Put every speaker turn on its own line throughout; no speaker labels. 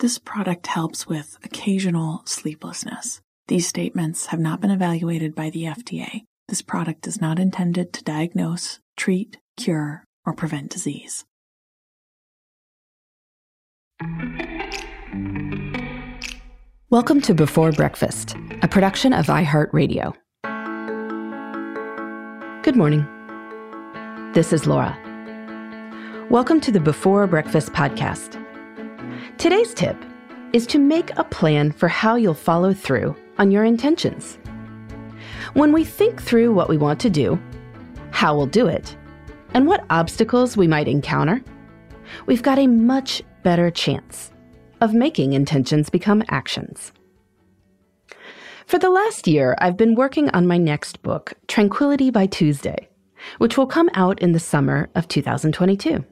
This product helps with occasional sleeplessness. These statements have not been evaluated by the FDA. This product is not intended to diagnose, treat, cure, or prevent disease.
Welcome to Before Breakfast, a production of iHeartRadio. Good morning. This is Laura. Welcome to the Before Breakfast podcast. Today's tip is to make a plan for how you'll follow through on your intentions. When we think through what we want to do, how we'll do it, and what obstacles we might encounter, we've got a much better chance of making intentions become actions. For the last year, I've been working on my next book, Tranquility by Tuesday, which will come out in the summer of 2022.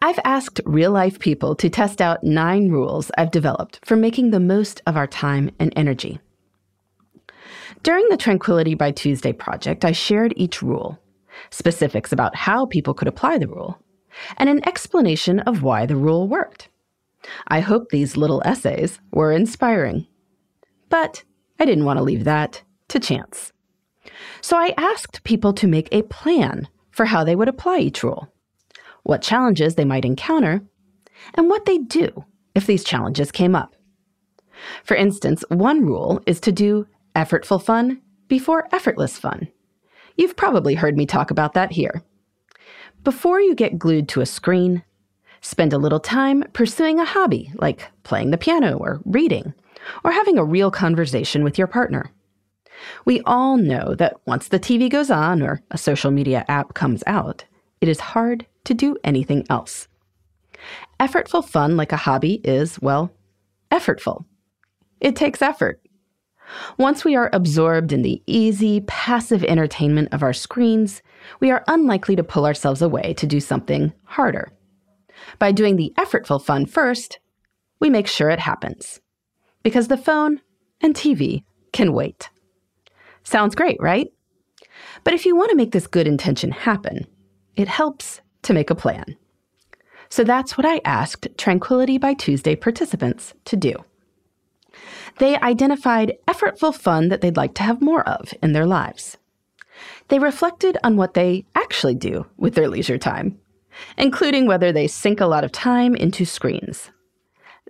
I've asked real life people to test out nine rules I've developed for making the most of our time and energy. During the Tranquility by Tuesday project, I shared each rule, specifics about how people could apply the rule, and an explanation of why the rule worked. I hope these little essays were inspiring. But I didn't want to leave that to chance. So I asked people to make a plan for how they would apply each rule, what challenges they might encounter, and what they'd do if these challenges came up. For instance, one rule is to do effortful fun before effortless fun. You've probably heard me talk about that here. Before you get glued to a screen, spend a little time pursuing a hobby like playing the piano or reading, or having a real conversation with your partner. We all know that once the TV goes on or a social media app comes out, it is hard to do anything else. Effortful fun like a hobby is, well, effortful. It takes effort. Once we are absorbed in the easy, passive entertainment of our screens, we are unlikely to pull ourselves away to do something harder. By doing the effortful fun first, we make sure it happens. Because the phone and TV can wait. Sounds great, right? But if you want to make this good intention happen, it helps to make a plan. So that's what I asked Tranquility by Tuesday participants to do. They identified effortful fun that they'd like to have more of in their lives. They reflected on what they actually do with their leisure time, including whether they sink a lot of time into screens.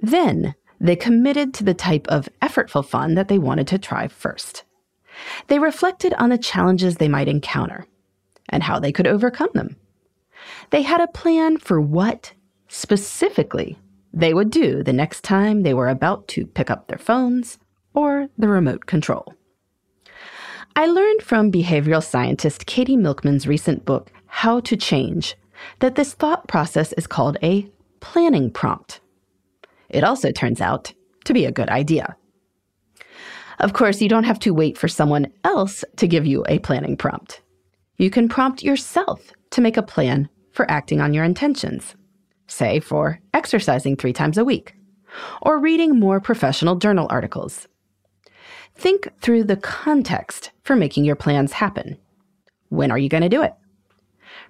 Then they committed to the type of effortful fun that they wanted to try first. They reflected on the challenges they might encounter and how they could overcome them. They had a plan for what, specifically, they would do the next time they were about to pick up their phones or the remote control. I learned from behavioral scientist Katie Milkman's recent book, How to Change, that this thought process is called a planning prompt. It also turns out to be a good idea. Of course, you don't have to wait for someone else to give you a planning prompt. You can prompt yourself to make a plan for acting on your intentions, say for exercising three times a week, or reading more professional journal articles. Think through the context for making your plans happen. When are you going to do it?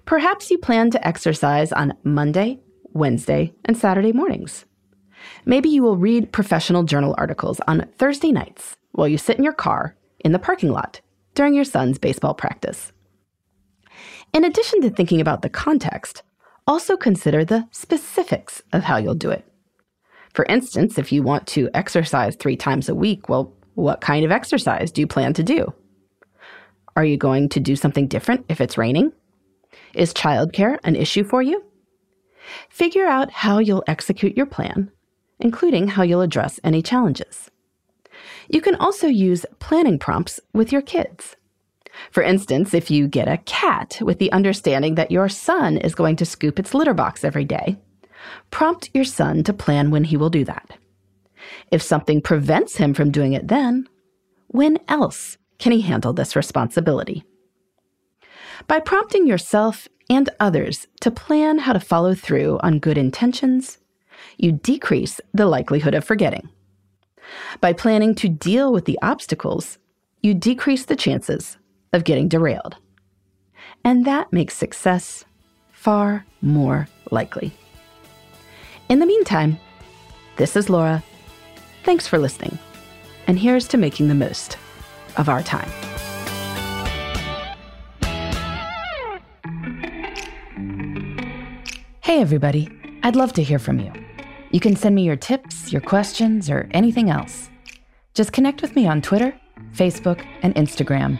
Perhaps you plan to exercise on Monday, Wednesday, and Saturday mornings. Maybe you will read professional journal articles on Thursday nights while you sit in your car in the parking lot during your son's baseball practice. In addition to thinking about the context, also consider the specifics of how you'll do it. For instance, if you want to exercise three times a week, well, what kind of exercise do you plan to do? Are you going to do something different if it's raining? Is childcare an issue for you? Figure out how you'll execute your plan, including how you'll address any challenges. You can also use planning prompts with your kids. For instance, if you get a cat with the understanding that your son is going to scoop its litter box every day, Prompt your son to plan when he will do that. If something prevents him from doing it then, when else can he handle this responsibility? By prompting yourself and others to plan how to follow through on good intentions, you decrease the likelihood of forgetting. By planning to deal with the obstacles, you decrease the chances of getting derailed. And that makes success far more likely. In the meantime, this is Laura. Thanks for listening. And here's to making the most of our time. Hey, everybody. I'd love to hear from you. You can send me your tips, your questions, or anything else. Just connect with me on Twitter, Facebook, and Instagram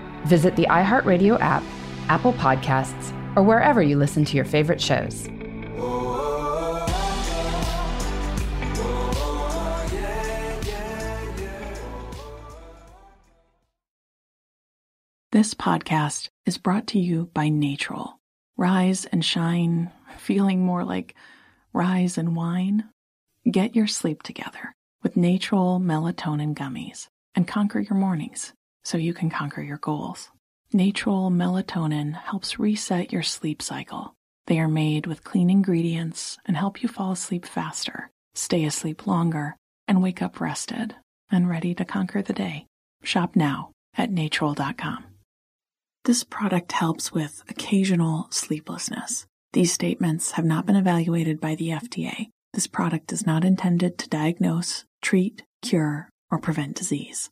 visit the iHeartRadio app, Apple Podcasts, or wherever you listen to your favorite shows.
This podcast is brought to you by Natrol. Rise and shine, feeling more like rise and wine. Get your sleep together with Natrol melatonin gummies and conquer your mornings so you can conquer your goals. Natrol melatonin helps reset your sleep cycle. They are made with clean ingredients and help you fall asleep faster, stay asleep longer, and wake up rested and ready to conquer the day. Shop now at natrol.com. This product helps with occasional sleeplessness. These statements have not been evaluated by the FDA. This product is not intended to diagnose, treat, cure, or prevent disease.